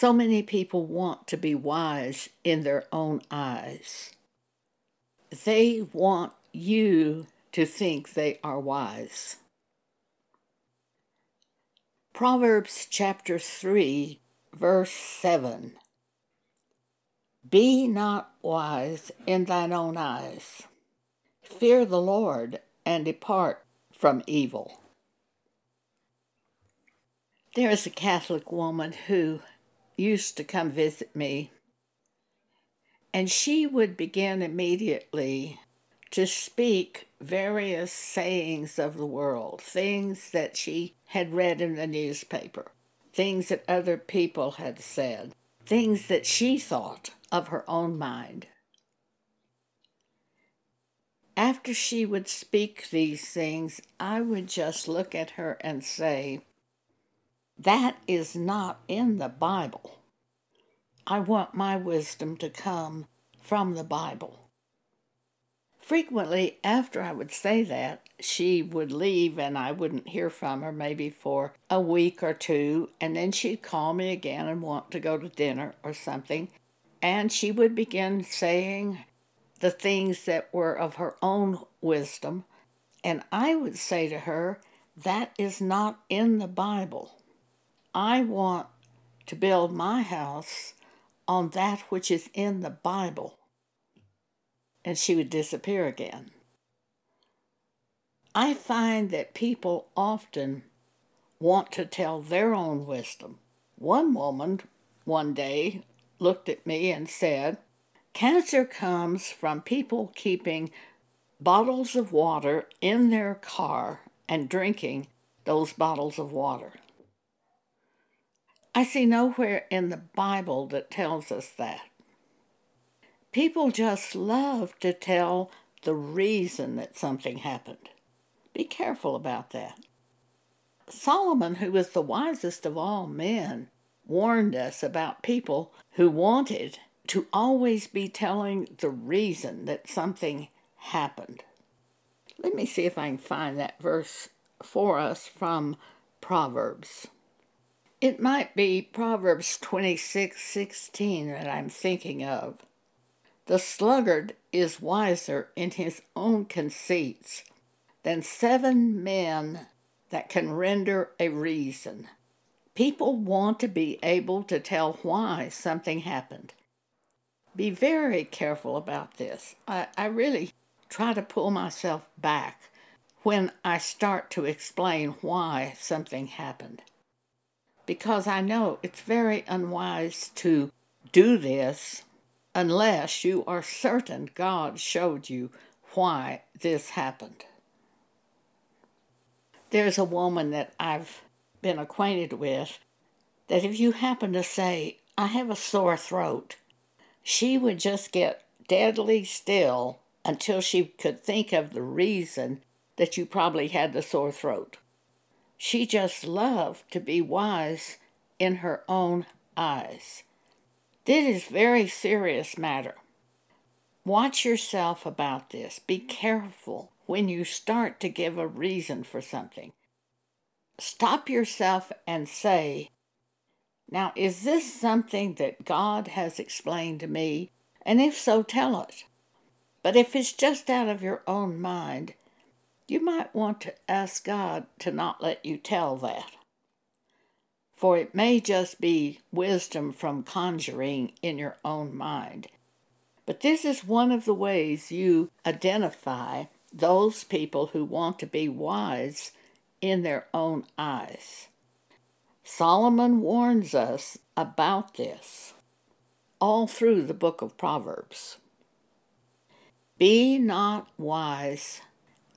So many people want to be wise in their own eyes. They want you to think they are wise. Proverbs chapter 3, verse 7 Be not wise in thine own eyes. Fear the Lord and depart from evil. There is a Catholic woman who used to come visit me, and she would begin immediately to speak various sayings of the world, things that she had read in the newspaper, things that other people had said, things that she thought of her own mind. After she would speak these things, I would just look at her and say, That is not in the Bible. I want my wisdom to come from the Bible. Frequently, after I would say that, she would leave and I wouldn't hear from her maybe for a week or two, and then she'd call me again and want to go to dinner or something, and she would begin saying the things that were of her own wisdom, and I would say to her, That is not in the Bible. I want to build my house on that which is in the Bible and she would disappear again. I find that people often want to tell their own wisdom. One woman one day looked at me and said, Cancer comes from people keeping bottles of water in their car and drinking those bottles of water. I see nowhere in the Bible that tells us that. People just love to tell the reason that something happened. Be careful about that. Solomon, who was the wisest of all men, warned us about people who wanted to always be telling the reason that something happened. Let me see if I can find that verse for us from Proverbs. It might be Proverbs 26:16 that I'm thinking of. The sluggard is wiser in his own conceits than seven men that can render a reason. People want to be able to tell why something happened. Be very careful about this. I, I really try to pull myself back when I start to explain why something happened. Because I know it's very unwise to do this unless you are certain God showed you why this happened. There's a woman that I've been acquainted with that if you happen to say, I have a sore throat, she would just get deadly still until she could think of the reason that you probably had the sore throat. She just loved to be wise in her own eyes. This is very serious matter. Watch yourself about this. Be careful when you start to give a reason for something. Stop yourself and say, Now, is this something that God has explained to me? And if so, tell it. But if it's just out of your own mind, you might want to ask God to not let you tell that for it may just be wisdom from conjuring in your own mind. But this is one of the ways you identify those people who want to be wise in their own eyes. Solomon warns us about this all through the book of Proverbs. Be not wise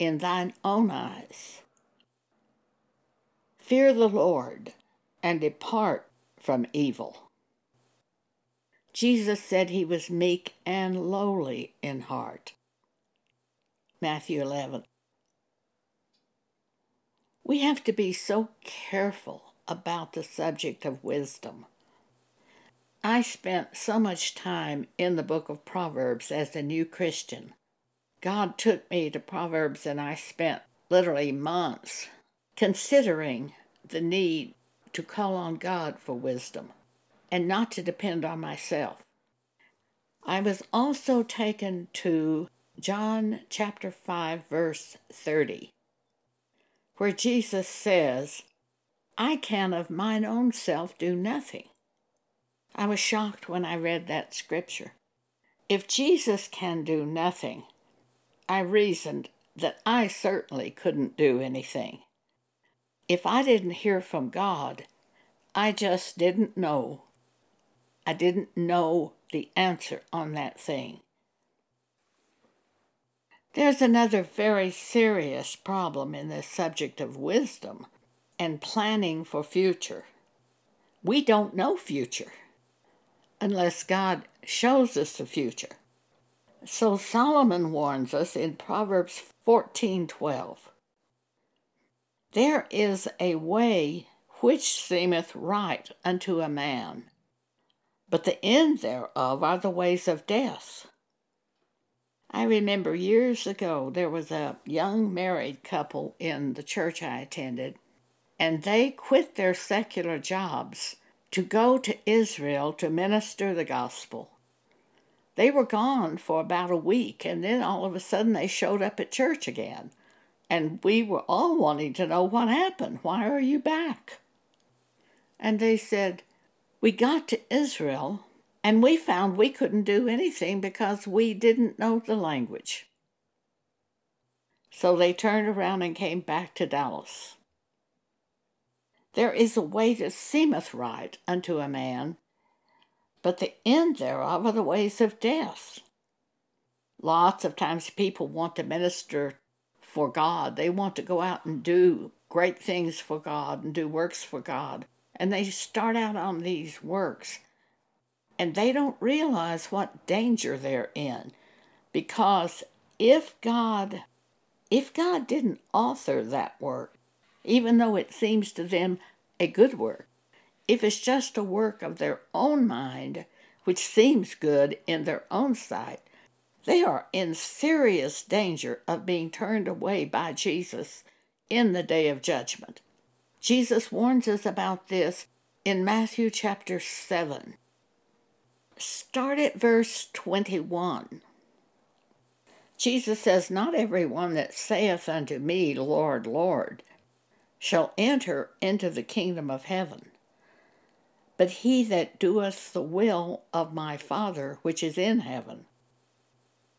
in thine own eyes. Fear the Lord and depart from evil. Jesus said he was meek and lowly in heart. Matthew 11. We have to be so careful about the subject of wisdom. I spent so much time in the book of Proverbs as a new Christian. God took me to Proverbs and I spent literally months considering the need to call on God for wisdom. and not to depend on myself. I was also taken to John chapter 5, verse 30, where Jesus says, I can of mine own self do nothing. I was shocked when I read that scripture. If Jesus can do nothing, I reasoned that I certainly couldn't do anything. If I didn't hear from God, I just didn't know. I didn't know the answer on that thing. There's another very serious problem in this subject of wisdom and planning for future. We don't know future unless God shows us the future. So Solomon warns us in Proverbs 14:12. There is a way which seemeth right unto a man, but the end thereof are the ways of death. I remember years ago there was a young married couple in the church I attended, and they quit their secular jobs to go to Israel to minister the gospel. They were gone for about a week, and then all of a sudden they showed up at church again. And we were all wanting to know what happened. Why are you back? And they said, We got to Israel and we found we couldn't do anything because we didn't know the language. So they turned around and came back to Dallas. There is a way that seemeth right unto a man, but the end thereof are the ways of death. Lots of times people want to minister for God. They want to go out and do great things for God and do works for God. And they start out on these works and they don't realize what danger they're in. Because if God if God didn't author that work, even though it seems to them a good work, if it's just a work of their own mind, which seems good in their own sight, they are in serious danger of being turned away by Jesus in the day of judgment. Jesus warns us about this in Matthew chapter 7. Start at verse 21. Jesus says, Not every one that saith unto me, Lord, Lord, shall enter into the kingdom of heaven, but he that doeth the will of my Father which is in heaven.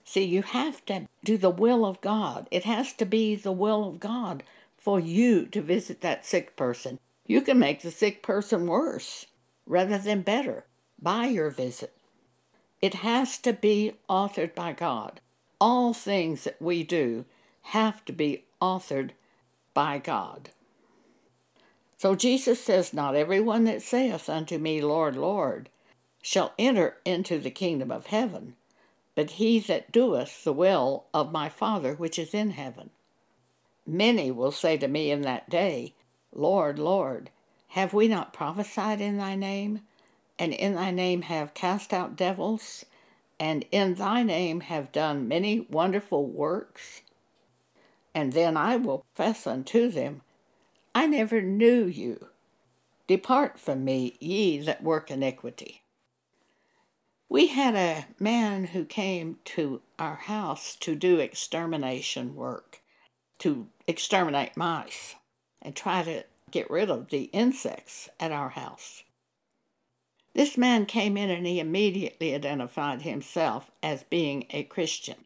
See, you have to do the will of God. It has to be the will of God for you to visit that sick person. You can make the sick person worse rather than better by your visit. It has to be authored by God. All things that we do have to be authored by God. So Jesus says, Not everyone that saith unto me, Lord, Lord, shall enter into the kingdom of heaven, but he that doeth the will of my Father which is in heaven. Many will say to me in that day, Lord, Lord, have we not prophesied in thy name, and in thy name have cast out devils, and in thy name have done many wonderful works? And then I will profess unto them, I never knew you. Depart from me, ye that work iniquity. We had a man who came to our house to do extermination work, to exterminate mice and try to get rid of the insects at our house. This man came in and he immediately identified himself as being a Christian.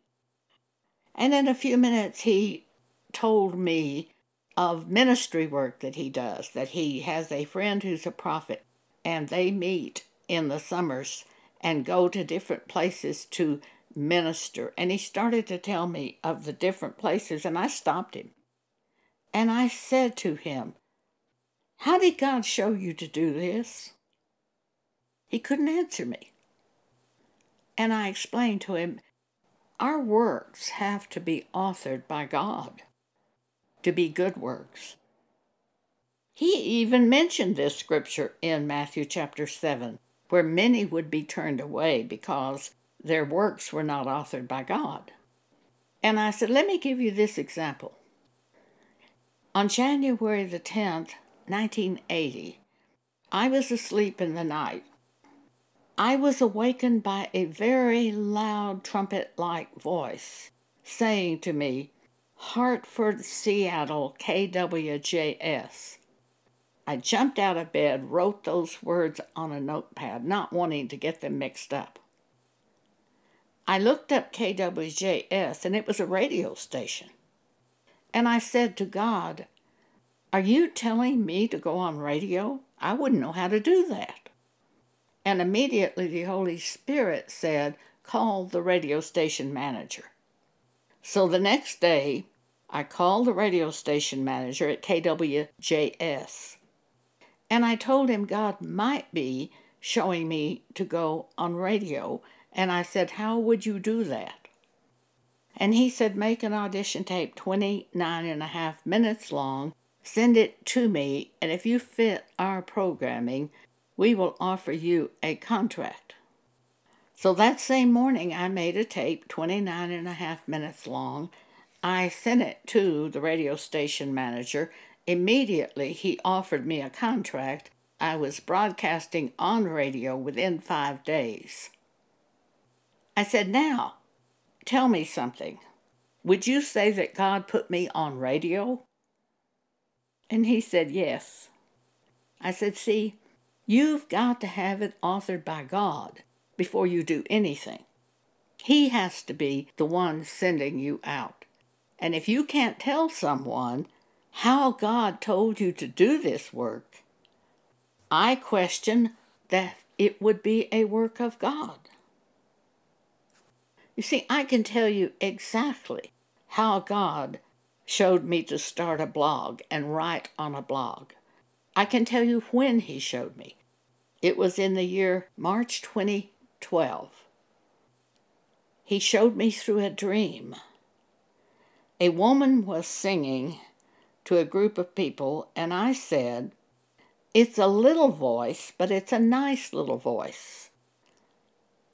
And in a few minutes, he told me of ministry work that he does, that he has a friend who's a prophet, and they meet in the summers and go to different places to minister. And he started to tell me of the different places, and I stopped him. And I said to him, How did God show you to do this? He couldn't answer me. And I explained to him, Our works have to be authored by God to be good works. He even mentioned this scripture in Matthew chapter 7, where many would be turned away because their works were not authored by God. And I said, let me give you this example. On January the 10th, 1980, I was asleep in the night I was awakened by a very loud trumpet like voice saying to me, Hartford, Seattle, KWJS. I jumped out of bed, wrote those words on a notepad, not wanting to get them mixed up. I looked up KWJS and it was a radio station. And I said to God, Are you telling me to go on radio? I wouldn't know how to do that. And immediately the Holy Spirit said, Call the radio station manager. So the next day, I called the radio station manager at KWJS and I told him God might be showing me to go on radio. And I said, How would you do that? And he said, Make an audition tape 29 and a half minutes long, send it to me, and if you fit our programming, we will offer you a contract. So that same morning, I made a tape 29 and a half minutes long. I sent it to the radio station manager. Immediately, he offered me a contract. I was broadcasting on radio within five days. I said, Now, tell me something. Would you say that God put me on radio? And he said, Yes. I said, See, you've got to have it authored by God before you do anything. He has to be the one sending you out. And if you can't tell someone how God told you to do this work, I question that it would be a work of God. You see, I can tell you exactly how God showed me to start a blog and write on a blog. I can tell you when He showed me. It was in the year March 20, 12. He showed me through a dream. A woman was singing to a group of people, and I said, It's a little voice, but it's a nice little voice.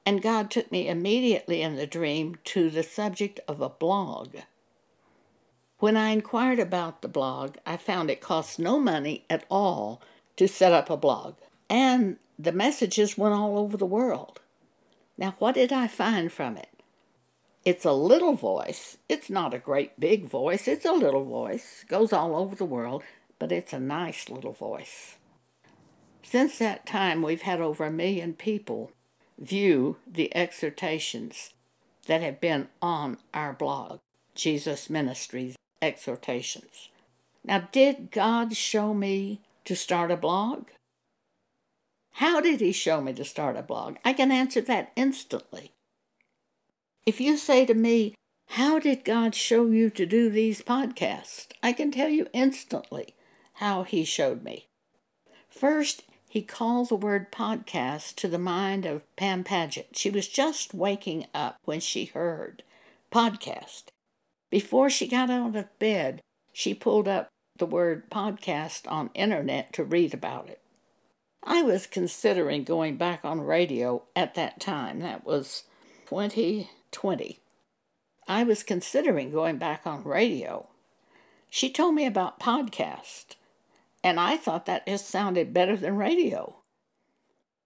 And God took me immediately in the dream to the subject of a blog. When I inquired about the blog, I found it cost no money at all to set up a blog, and the messages went all over the world. Now, what did I find from it? It's a little voice. It's not a great big voice. It's a little voice. Goes all over the world, but it's a nice little voice. Since that time, we've had over a million people view the exhortations that have been on our blog, Jesus Ministries Exhortations. Now, did God show me to start a blog? How did he show me to start a blog? I can answer that instantly. If you say to me, How did God show you to do these podcasts? I can tell you instantly how he showed me. First, he called the word podcast to the mind of Pam Paget. She was just waking up when she heard podcast. Before she got out of bed, she pulled up the word podcast on internet to read about it. I was considering going back on radio at that time. That was 2020. I was considering going back on radio. She told me about podcast, and I thought that just sounded better than radio.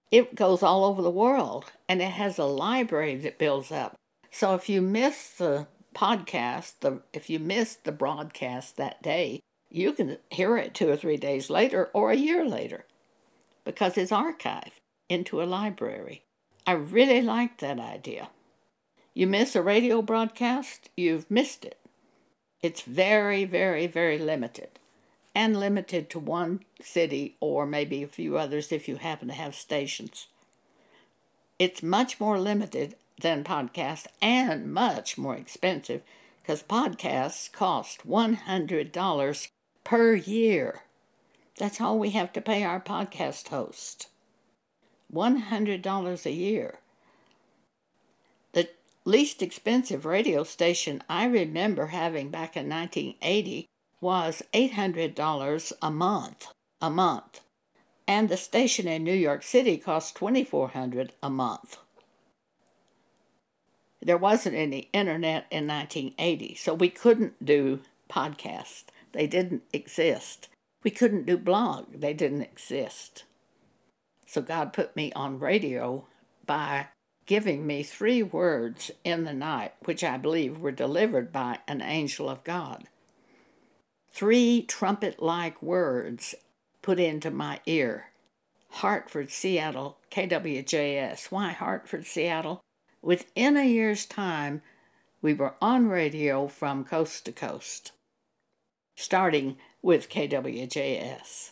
It goes all over the world, and it has a library that builds up. So if you miss the podcast, the if you missed the broadcast that day, you can hear it two or three days later or a year later because it's archived into a library. I really like that idea. You miss a radio broadcast, you've missed it. It's very, very, very limited, and limited to one city or maybe a few others if you happen to have stations. It's much more limited than podcast and much more expensive because podcasts cost $100 per year. That's all we have to pay our podcast host $100 a year. The least expensive radio station I remember having back in 1980 was $800 a month. A month. And the station in New York City cost $2,400 a month. There wasn't any internet in 1980, so we couldn't do podcasts. They didn't exist. We couldn't do blog, they didn't exist. So God put me on radio by giving me three words in the night, which I believe were delivered by an angel of God. Three trumpet like words put into my ear Hartford, Seattle, KWJS. Why Hartford, Seattle? Within a year's time, we were on radio from coast to coast, starting with KWJS.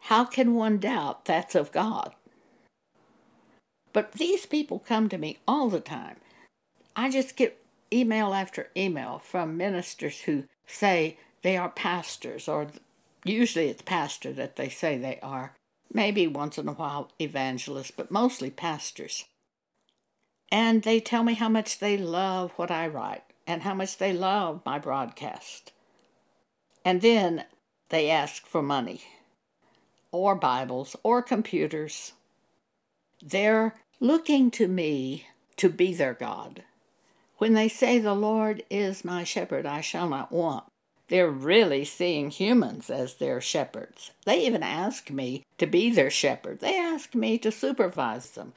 How can one doubt that's of God? But these people come to me all the time. I just get email after email from ministers who say they are pastors, or usually it's pastor that they say they are, maybe once in a while evangelists, but mostly pastors. And they tell me how much they love what I write and how much they love my broadcast. And then they ask for money, or Bibles, or computers. They're looking to me to be their God. When they say, The Lord is my shepherd, I shall not want, they're really seeing humans as their shepherds. They even ask me to be their shepherd. They ask me to supervise them.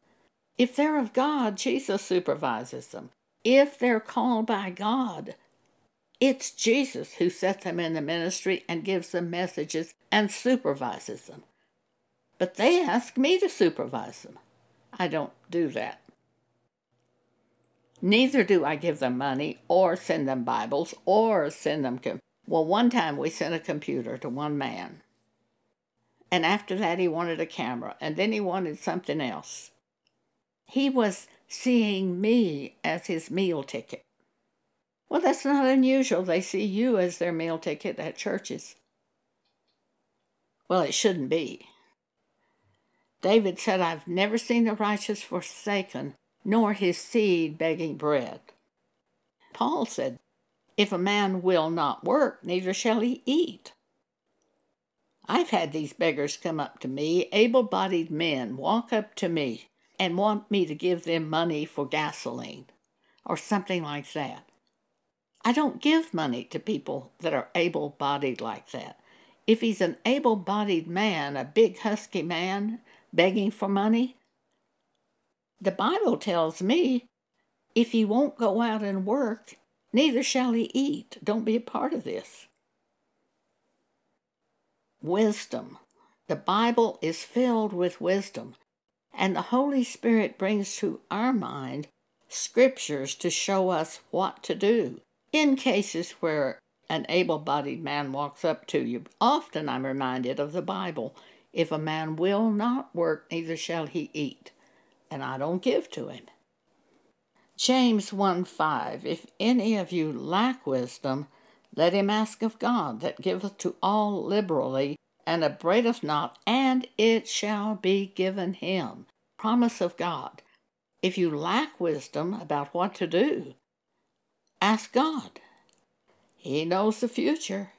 If they're of God, Jesus supervises them. If they're called by God, it's Jesus who sets them in the ministry and gives them messages and supervises them. But they ask me to supervise them. I don't do that. Neither do I give them money or send them Bibles or send them. Com- well, one time we sent a computer to one man. And after that, he wanted a camera. And then he wanted something else. He was seeing me as his meal ticket. Well, that's not unusual. They see you as their meal ticket at churches. Well, it shouldn't be. David said, I've never seen the righteous forsaken, nor his seed begging bread. Paul said, If a man will not work, neither shall he eat. I've had these beggars come up to me, able bodied men walk up to me and want me to give them money for gasoline or something like that. I don't give money to people that are able bodied like that. If he's an able bodied man, a big husky man, begging for money? The Bible tells me if he won't go out and work, neither shall he eat. Don't be a part of this. Wisdom. The Bible is filled with wisdom, and the Holy Spirit brings to our mind scriptures to show us what to do in cases where an able bodied man walks up to you. Often I'm reminded of the Bible if a man will not work, neither shall he eat. And I don't give to him. James 1 5 If any of you lack wisdom, let him ask of God, that giveth to all liberally, and upbraideth not, and it shall be given him. Promise of God. If you lack wisdom about what to do, ask God. He knows the future.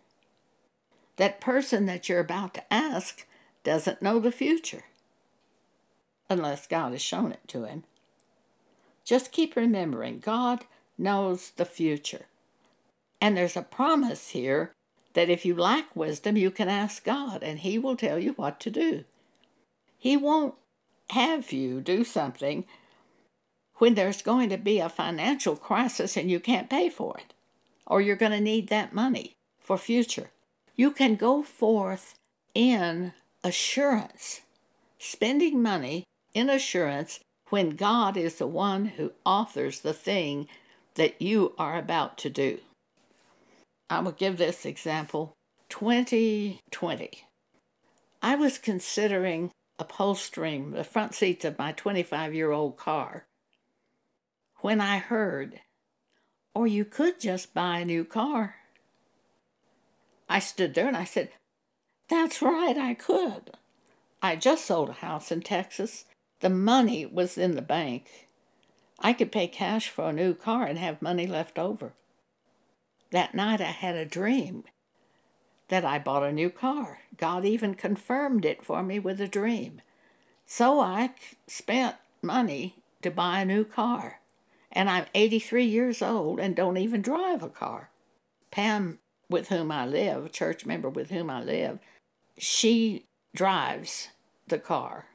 That person that you're about to ask doesn't know the future unless God has shown it to him. Just keep remembering God knows the future. And there's a promise here that if you lack wisdom, you can ask God and He will tell you what to do. He won't have you do something when there's going to be a financial crisis and you can't pay for it, or you're going to need that money for future. You can go forth in assurance, spending money in assurance when God is the one who authors the thing that you are about to do. I will give this example 2020. I was considering upholstering the front seats of my 25 year old car when I heard, or you could just buy a new car. I stood there and I said, that's right, I could. I just sold a house in Texas. The money was in the bank. I could pay cash for a new car and have money left over. That night I had a dream that I bought a new car. God even confirmed it for me with a dream. So I spent money to buy a new car. And I'm 83 years old and don't even drive a car. Pam, with whom I live, a church member with whom I live, she drives the car.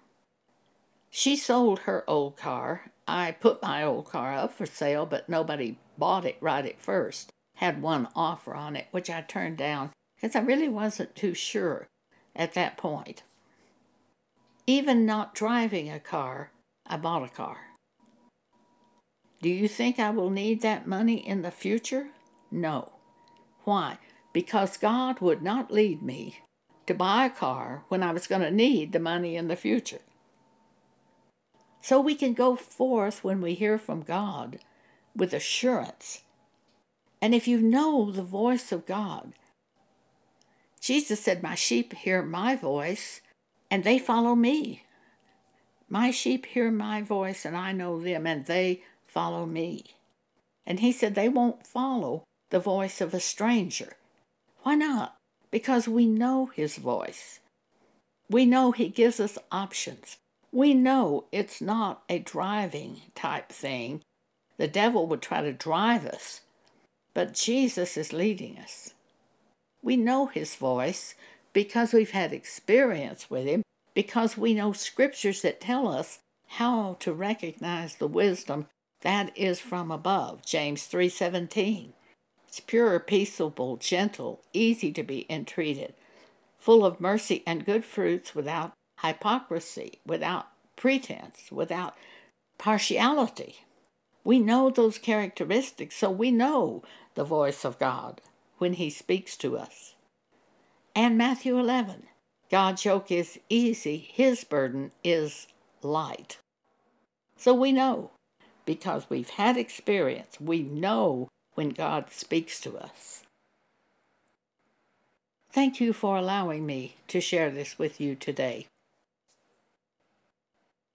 She sold her old car. I put my old car up for sale, but nobody bought it right at first. Had one offer on it, which I turned down because I really wasn't too sure at that point. Even not driving a car, I bought a car. Do you think I will need that money in the future? No. Why? Because God would not lead me to buy a car when I was going to need the money in the future. So we can go forth when we hear from God with assurance. And if you know the voice of God, Jesus said, My sheep hear my voice, and they follow me. My sheep hear my voice, and I know them, and they follow me. And he said, They won't follow the voice of a stranger. Why not? Because we know his voice. We know he gives us options. We know it's not a driving type thing. The devil would try to drive us, but Jesus is leading us. We know His voice because we've had experience with Him, because we know scriptures that tell us how to recognize the wisdom that is from above. James 3:17. It's pure, peaceable, gentle, easy to be entreated, full of mercy and good fruits without hypocrisy, without pretense, without partiality. We know those characteristics, so we know the voice of God when he speaks to us. And Matthew 11 God's yoke is easy, his burden is light. So we know, because we've had experience, we know when God speaks to us. Thank you for allowing me to share this with you today.